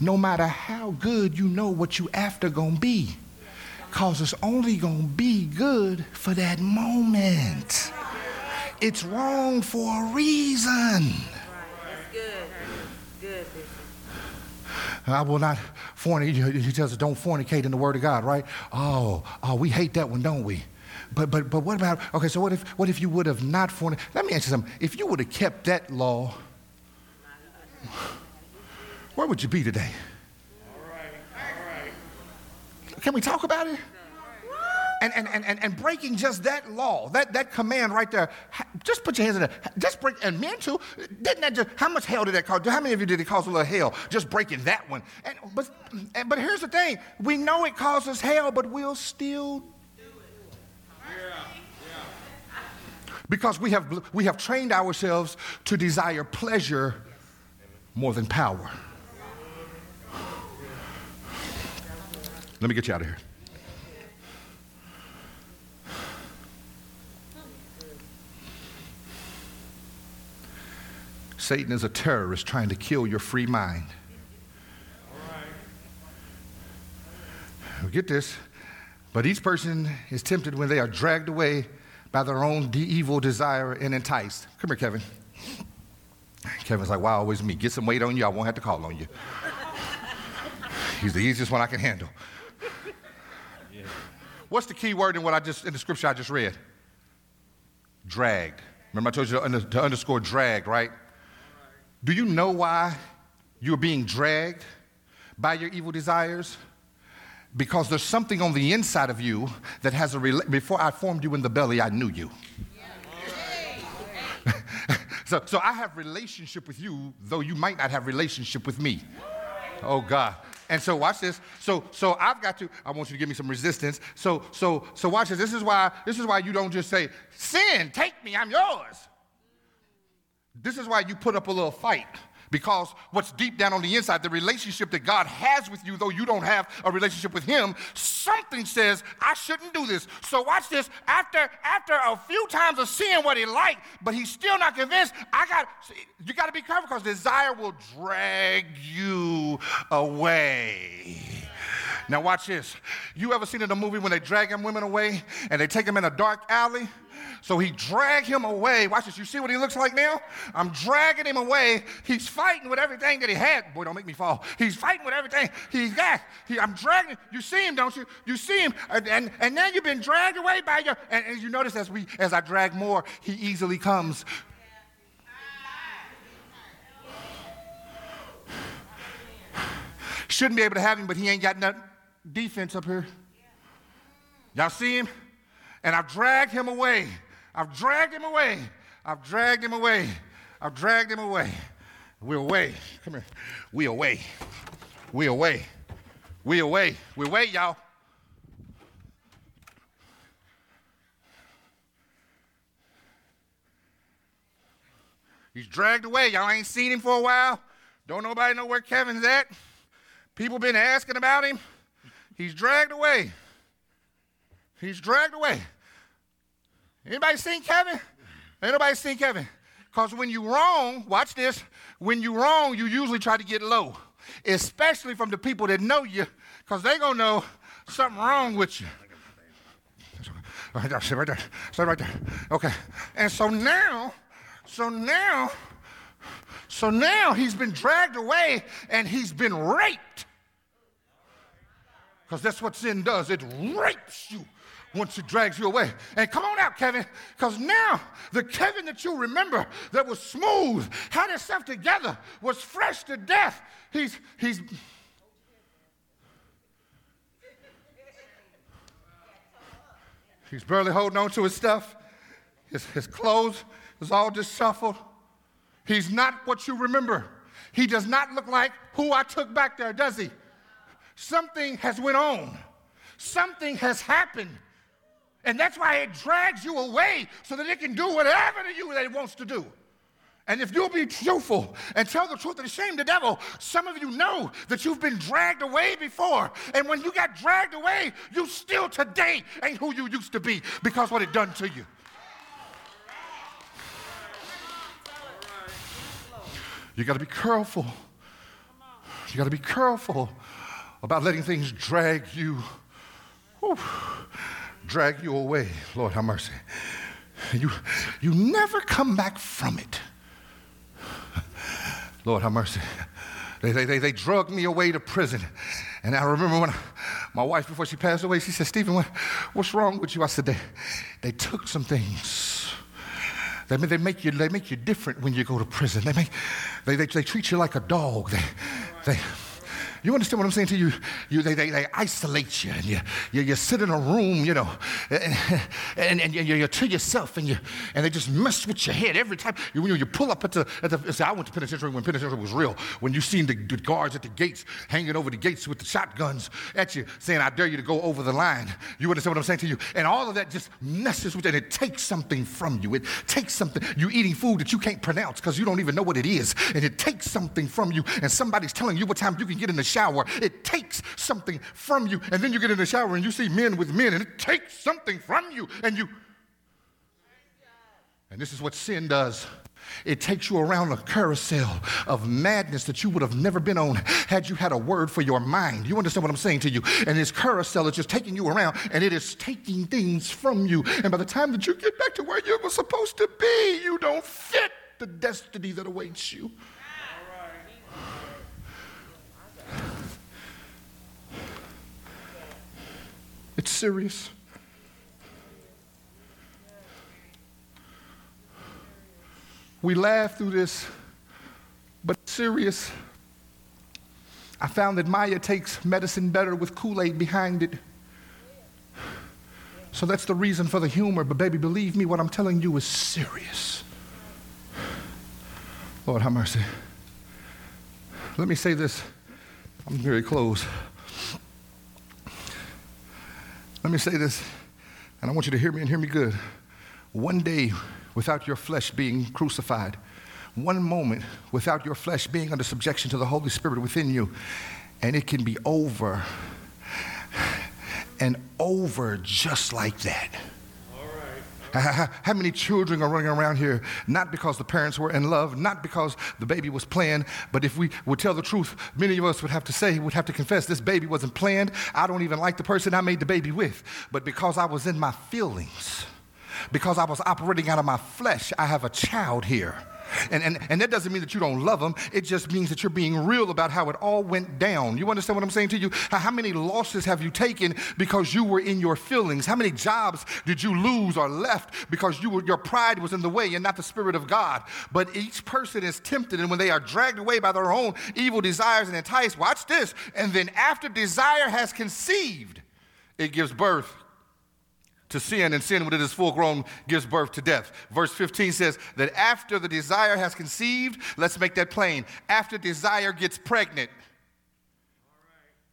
No matter how good you know what you after gonna be. Cause it's only gonna be good for that moment. It's wrong for a reason. I will not fornicate. He tells us don't fornicate in the word of God, right? Oh, oh, we hate that one, don't we? But but but what about okay? So what if what if you would have not fornicated? Let me ask you something. If you would have kept that law, where would you be today? All right, all right. Can we talk about it? and, and, and, and breaking just that law, that, that command right there, just put your hands in there. Just break, and men too, didn't that just, how much hell did that cause? How many of you did it cause a little hell just breaking that one? And, but, and, but here's the thing we know it causes hell, but we'll still do it. because we have, we have trained ourselves to desire pleasure more than power. Let me get you out of here. Satan is a terrorist trying to kill your free mind. Get this. But each person is tempted when they are dragged away by their own de- evil desire and enticed. Come here, Kevin. Kevin's like, wow, always me. Get some weight on you, I won't have to call on you. He's the easiest one I can handle. What's the key word in what I just in the scripture I just read? Dragged. Remember I told you to, under, to underscore dragged, right? Do you know why you're being dragged by your evil desires? Because there's something on the inside of you that has a rela- before I formed you in the belly, I knew you. (laughs) so, so I have relationship with you, though you might not have relationship with me. Oh God. And so watch this. So so I've got to. I want you to give me some resistance. So so so watch this. This is why this is why you don't just say sin. Take me. I'm yours. This is why you put up a little fight Because what's deep down on the inside, the relationship that God has with you, though you don't have a relationship with Him, something says, I shouldn't do this. So watch this. After, after a few times of seeing what he liked, but he's still not convinced, I got you got to be careful because desire will drag you away. Now watch this. You ever seen in a movie when they drag them women away and they take them in a dark alley? So he dragged him away. Watch this. You see what he looks like now? I'm dragging him away. He's fighting with everything that he had. Boy, don't make me fall. He's fighting with everything he's got. He, I'm dragging. You see him, don't you? You see him, and, and, and then you've been dragged away by your. And, and you notice as we as I drag more, he easily comes. Shouldn't be able to have him, but he ain't got nothing defense up here. Y'all see him? And I've dragged him away. I've dragged him away. I've dragged him away. I've dragged him away. We're away. Come here. We away. We away. We away. We away, y'all. He's dragged away. Y'all ain't seen him for a while. Don't nobody know where Kevin's at. People been asking about him. He's dragged away. He's dragged away. Anybody seen Kevin? Ain't nobody seen Kevin. Because when you wrong, watch this, when you wrong, you usually try to get low, especially from the people that know you, because they going to know something wrong with you. Right there, sit right there, sit right there. Okay. And so now, so now, so now he's been dragged away and he's been raped. Because that's what sin does it rapes you once it drags you away. And come on out, Kevin, because now the Kevin that you remember that was smooth, had himself together, was fresh to death, he's, he's, he's barely holding on to his stuff. His, his clothes is all disheveled. He's not what you remember. He does not look like who I took back there, does he? Something has went on. Something has happened. And that's why it drags you away so that it can do whatever to you that it wants to do. And if you'll be truthful and tell the truth and shame the devil, some of you know that you've been dragged away before. And when you got dragged away, you still today ain't who you used to be because what it done to you. You got to be careful. You got to be careful about letting things drag you, drag you away. Lord, have mercy. You, you never come back from it. Lord, have mercy. They, they, they, they drugged me away to prison. And I remember when I, my wife, before she passed away, she said, Stephen, what, what's wrong with you? I said, they, they took some things. They, they, make you, they make you different when you go to prison. They, make, they, they, they treat you like a dog. They, they, you understand what I'm saying to you? you they, they, they isolate you and you, you, you sit in a room, you know, and, and, and you're, to yourself and, you, and they just mess with your head every time. You, you, you pull up at the, at the see, I went to penitentiary when penitentiary was real, when you seen the, the guards at the gates hanging over the gates with the shotguns at you saying, I dare you to go over the line. You understand what I'm saying to you? And all of that just messes with you and it takes something from you. It takes something. You're eating food that you can't pronounce because you don't even know what it is. And it takes something from you and somebody's telling you what time you can get in the shower. It takes something from you. And then you get in the shower and you see men with men, and it takes something from you. And you. And this is what sin does. It takes you around a carousel of madness that you would have never been on had you had a word for your mind. You understand what I'm saying to you? And this carousel is just taking you around and it is taking things from you. And by the time that you get back to where you were supposed to be, you don't fit the destiny that awaits you. It's serious. We laugh through this, but serious. I found that Maya takes medicine better with Kool Aid behind it. So that's the reason for the humor. But, baby, believe me, what I'm telling you is serious. Lord, have mercy. Let me say this. I'm very close. Let me say this, and I want you to hear me and hear me good. One day, without your flesh being crucified, one moment without your flesh being under subjection to the Holy Spirit within you, and it can be over and over just like that. How many children are running around here not because the parents were in love, not because the baby was planned, but if we would tell the truth, many of us would have to say, would have to confess, this baby wasn't planned. I don't even like the person I made the baby with. But because I was in my feelings, because I was operating out of my flesh, I have a child here. And, and, and that doesn't mean that you don't love them. It just means that you're being real about how it all went down. You understand what I'm saying to you? How, how many losses have you taken because you were in your feelings? How many jobs did you lose or left because you were, your pride was in the way and not the Spirit of God? But each person is tempted, and when they are dragged away by their own evil desires and enticed, watch this. And then after desire has conceived, it gives birth to sin, and sin, when it is full grown, gives birth to death. Verse 15 says that after the desire has conceived, let's make that plain, after desire gets pregnant,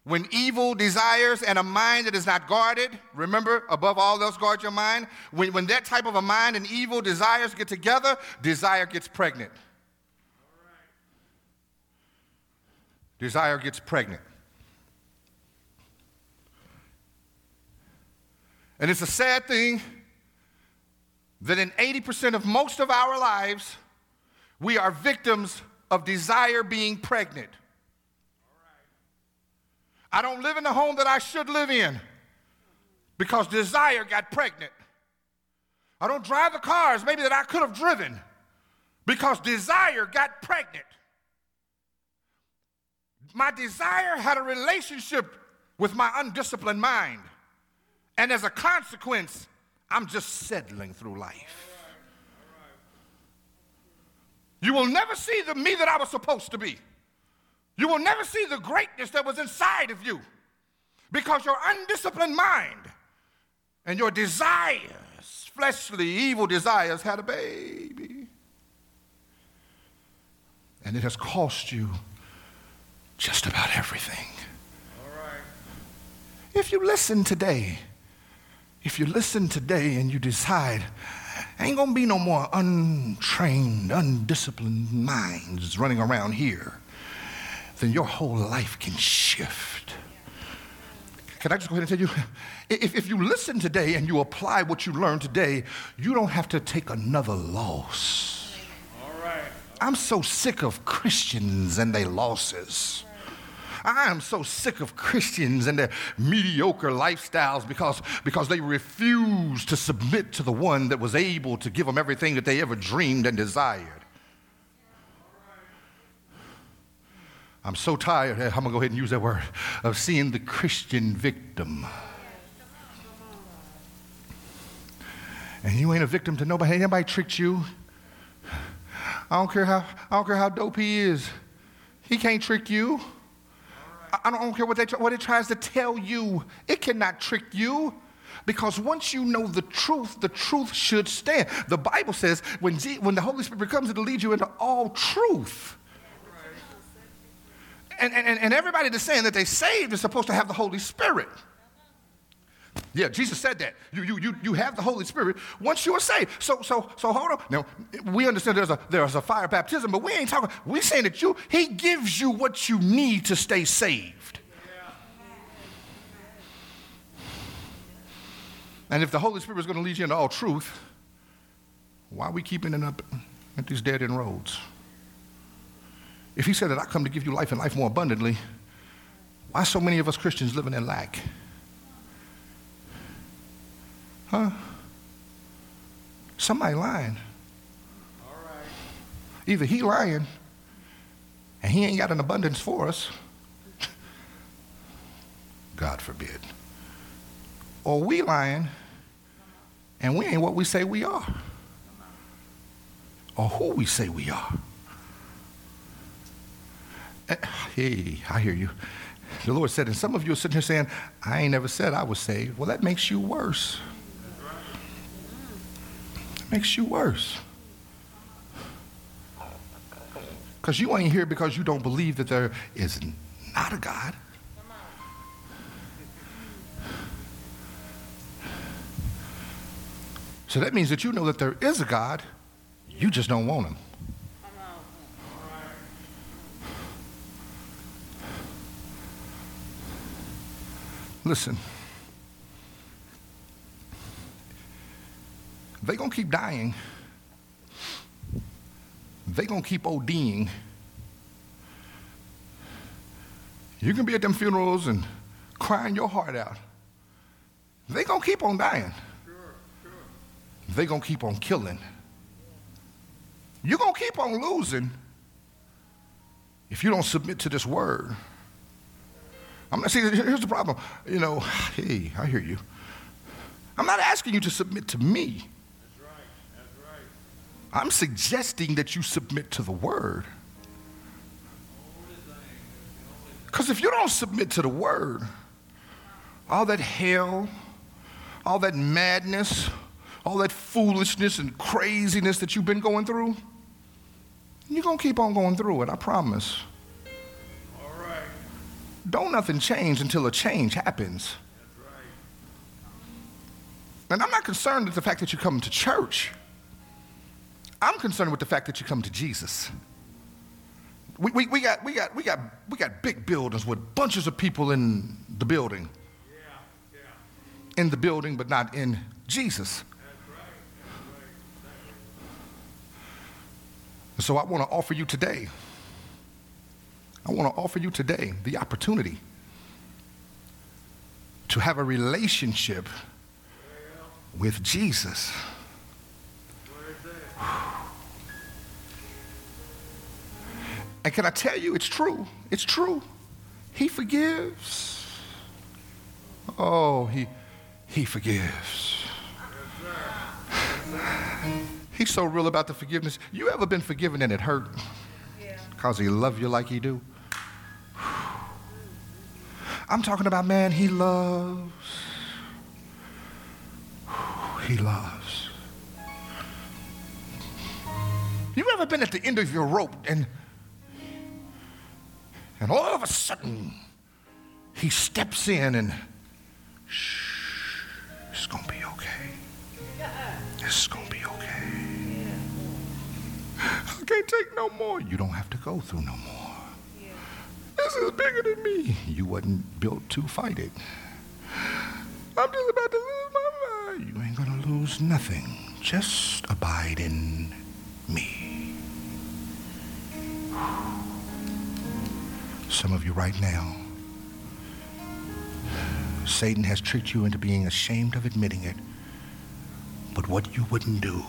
when evil desires and a mind that is not guarded, remember, above all else, guard your mind. When, when that type of a mind and evil desires get together, desire gets pregnant. Desire gets pregnant. And it's a sad thing that in 80% of most of our lives, we are victims of desire being pregnant. I don't live in the home that I should live in because desire got pregnant. I don't drive the cars maybe that I could have driven because desire got pregnant. My desire had a relationship with my undisciplined mind. And as a consequence, I'm just settling through life. You will never see the me that I was supposed to be. You will never see the greatness that was inside of you because your undisciplined mind and your desires, fleshly, evil desires, had a baby. And it has cost you just about everything. If you listen today, if you listen today and you decide, ain't gonna be no more untrained, undisciplined minds running around here, then your whole life can shift. Can I just go ahead and tell you? (laughs) If, if you listen today and you apply what you learned today, you don't have to take another loss. All right. I'm so sick of Christians and their losses. I am so sick of Christians and their mediocre lifestyles because, because they refuse to submit to the one that was able to give them everything that they ever dreamed and desired. I'm so tired, eh, I'm gonna go ahead and use that word, of seeing the Christian victim. And you ain't a victim to nobody. Anybody tricked you. I don't care how I don't care how dope he is. He can't trick you. I don't care what, they, what it tries to tell you, it cannot trick you. Because once you know the truth, the truth should stand. The Bible says when, when the Holy Spirit comes to lead you into all truth. And, and, and everybody that's saying that they saved is supposed to have the Holy Spirit. Yeah, Jesus said that. You, you, you, you have the Holy Spirit once you are saved. So, so, so hold on. Now, we understand there's a, there's a fire baptism, but we ain't talking, we saying that you, he gives you what you need to stay saved. And if the Holy Spirit is going to lead you into all truth, why are we keeping it up at these dead end roads? If he said that I come to give you life and life more abundantly, why so many of us Christians living in lack? Huh? Somebody lying. All right. Either he lying and he ain't got an abundance for us. God forbid. Or we lying and we ain't what we say we are. Or who we say we are. Eh, hey, I hear you. The Lord said, and some of you are sitting here saying, I ain't never said I was saved. Well, that makes you worse makes you worse. Because you ain't here because you don't believe that there is not a God. So that means that you know that there is a God, you just don't want him. Listen, They gonna keep dying. They're gonna keep ODing. You can be at them funerals and crying your heart out. They're gonna keep on dying. They're gonna keep on killing. You're gonna keep on losing if you don't submit to this word. I'm not saying here's the problem. You know, (sighs) hey, I hear you. I'm not asking you to submit to me. That's right. That's right. I'm suggesting that you submit to the word. Because if you don't submit to the word, all that hell, all that madness, all that foolishness and craziness that you've been going through, you're going to keep on going through it, I promise. All right. Don't nothing change until a change happens. Right. And I'm not concerned with the fact that you come to church. I'm concerned with the fact that you come to Jesus. We, we, we, got, we, got, we, got, we got big buildings with bunches of people in the building, Yeah. Yeah. in the building, but not in Jesus. That's right. That's right. So I want to offer you today, I want to offer you today the opportunity to have a relationship with Jesus. (sighs) And can I tell you, it's true. It's true. He forgives. Oh, he, he forgives. (sighs) He's so real about the forgiveness. You ever been forgiven and it hurt? Because he love you like he do? (sighs) I'm talking about, man, he loves. He loves. You ever been at the end of your rope and and all of a sudden, he steps in and, shh, it's to be okay. It's to be okay. I can't take no more. You don't have to go through no more. This is bigger than me. You wasn't built to fight it. I'm just about to lose my mind. You ain't to lose nothing. Just abide in me. Some of you right now, Satan has tricked you into being ashamed of admitting it. But what you wouldn't do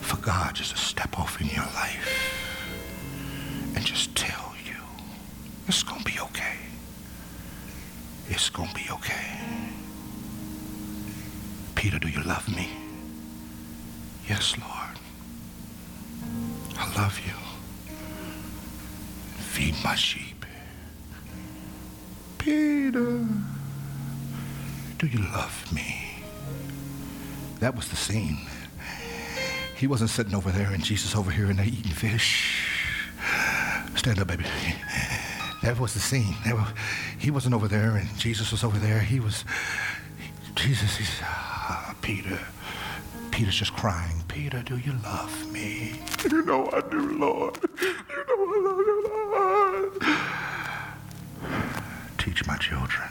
for God just to step off in your life and just tell you, it's going to be okay. It's going to be okay. Peter, do you love me? Yes, Lord. I love you. Feed my sheep. Peter, do you love me? That was the scene. He wasn't sitting over there and Jesus over here and they eating fish. Stand up, baby. That was the scene. Was, he wasn't over there and Jesus was over there. He was, Jesus, he's, ah, Peter. Peter's just crying. Peter, do you love me? You know I do, Lord. You know I love you, Lord. Teach my children.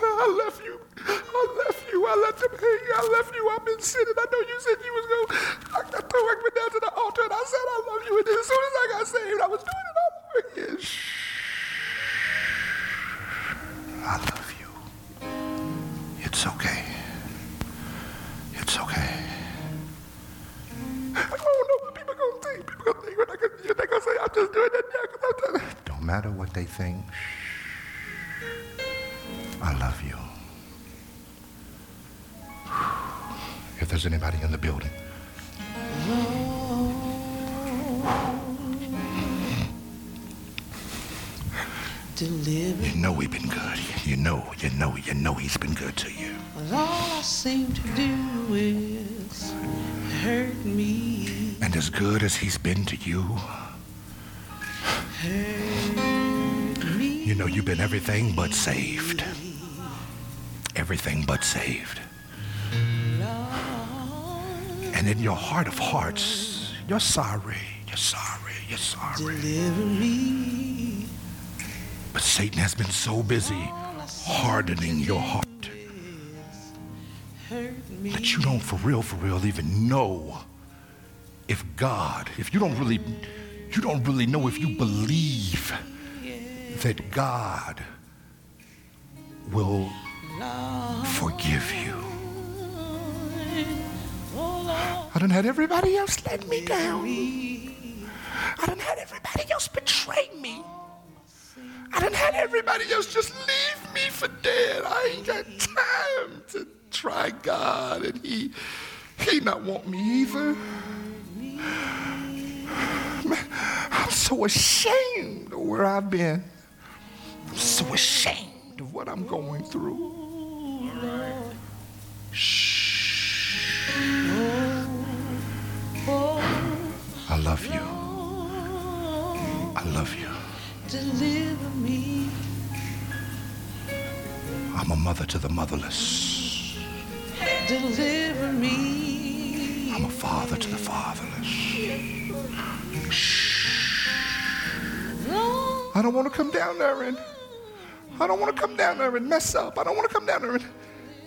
I left you. I left you. I let them hang. I left you. I've been sitting. I know you said you was going. I, I told I went down to the altar and I said I love you. And as soon as I got saved, I was doing it all over again. Shh. I love you. It's okay. It's okay. I don't know what people gonna think. People gonna think what they gonna, they gonna say. I'm just doing that now because I'm telling. Don't matter what they think. I love you. (sighs) If there's anybody in the building, deliver. you know we've been good. You know, you know, you know he's been good to you. All I seem to do is hurt me, And as good as he's been to you, hurt. You know you've been everything but saved. Everything but saved. And in your heart of hearts, you're sorry. You're sorry. You're sorry. But Satan has been so busy hardening your heart that you don't, for real, for real, even know if God, if you don't really, you don't really know if you believe that God will forgive you. I done had everybody else let me down. I done had everybody else betray me. I done had everybody else just leave me for dead. I ain't got time to try God, and He He not want me either. Man, I'm so ashamed of where I've been. I'm so ashamed of what I'm going through. Shh. I love you. I love you. Deliver me. I'm a mother to the motherless. Deliver me. I'm a father to the fatherless. Lord, I don't want to come down there and I don't want to come down there and mess up. I don't want to come down there and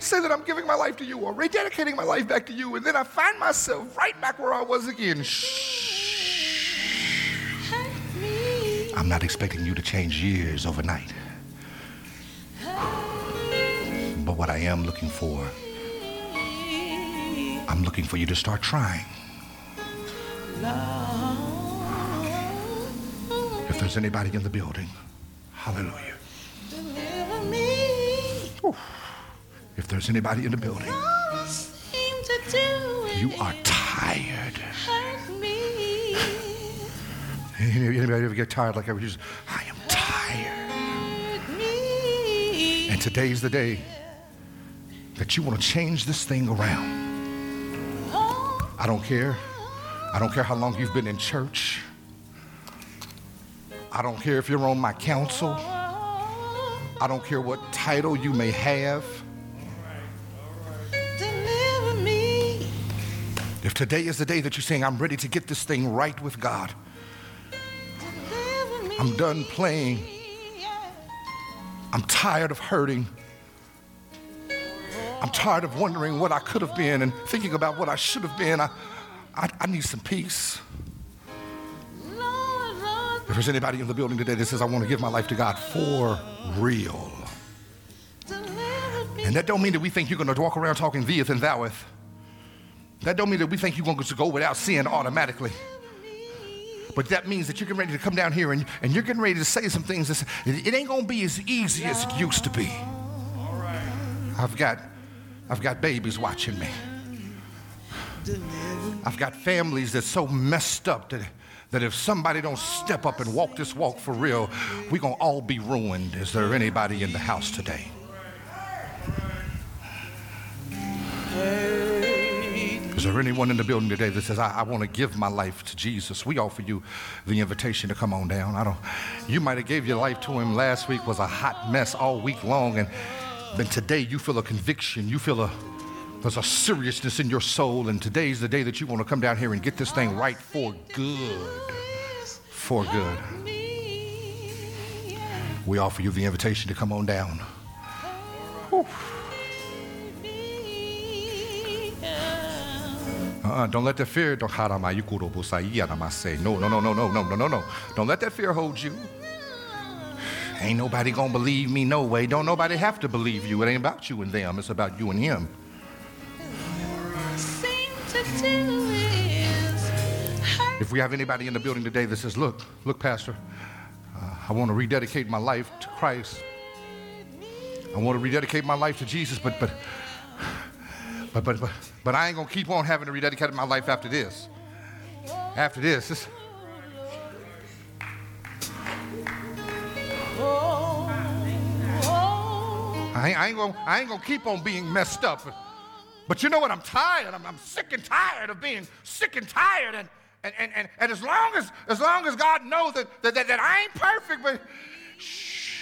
say that I'm giving my life to you or rededicating my life back to you, and then I find myself right back where I was again. Shh. I'm not expecting you to change years overnight. But what I am looking for, I'm looking for you to start trying. If there's anybody in the building, hallelujah. If there's anybody in the building, you are tired. hurt me. (laughs) Anybody ever get tired like I was? I am tired. Hurt me. And today's the day that you want to change this thing around. I don't care. I don't care how long you've been in church. I don't care if you're on my council. I don't care what title you may have. Today is the day that you're saying, I'm ready to get this thing right with God, I'm done playing, I'm tired of hurting. I'm tired of wondering what I could have been and thinking about what I should have been. I, I, I need some peace. If there's anybody in the building today that says, I want to give my life to God for real. And that don't mean that we think you're going to walk around talking theeth and thoueth. That don't mean that we think you're going to go without sin automatically. But that means that you're getting ready to come down here and, and you're getting ready to say some things. That's, it ain't going to be as easy as it used to be. I've got, I've got babies watching me. I've got families that's so messed up that, that if somebody don't step up and walk this walk for real, we're going to all be ruined. Is there anybody in the house today? Is there anyone in the building today that says, I, I want to give my life to Jesus? We offer you the invitation to come on down. I don't, you might have gave your life to him last week was a hot mess all week long. And then today you feel a conviction. You feel a, there's a seriousness in your soul. And today's the day that you want to come down here and get this thing right for good. For good. We offer you the invitation to come on down. Whew. Uh-uh, don't let that fear. Don't say no, no, no, no, no, no, no, no, no. Don't let that fear hold you. Ain't nobody gonna believe me no way. Don't nobody have to believe you. It ain't about you and them. It's about you and him. If we have anybody in the building today that says, "Look, look, Pastor, uh, I want to rededicate my life to Christ. I want to rededicate my life to Jesus, but but but but but, but I ain't gonna keep on having to rededicate my life after this. After this, this I ain't, I ain't gonna I ain't gonna keep on being messed up. But you know what? I'm tired. I'm, I'm sick and tired of being sick and tired. And and, and, and, and as long as as long as God knows that that, that, that I ain't perfect, but shh.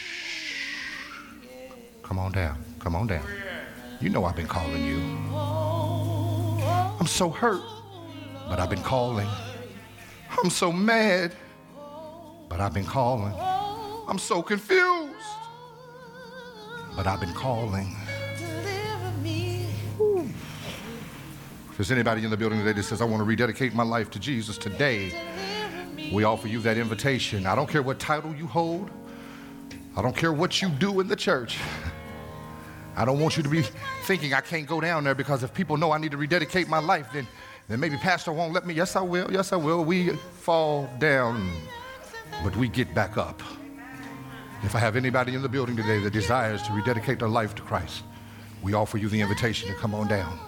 Come on down. Come on down. You know I've been calling you. I'm so hurt, but I've been calling. I'm so mad, but I've been calling. I'm so confused, but I've been calling. If there's anybody in the building today that says, I want to rededicate my life to Jesus today, we offer you that invitation. I don't care what title you hold, I don't care what you do in the church. I don't want you to be thinking I can't go down there because if people know I need to rededicate my life, then, then maybe Pastor won't let me. Yes, I will. Yes, I will. We fall down, but we get back up. If I have anybody in the building today that desires to rededicate their life to Christ, we offer you the invitation to come on down.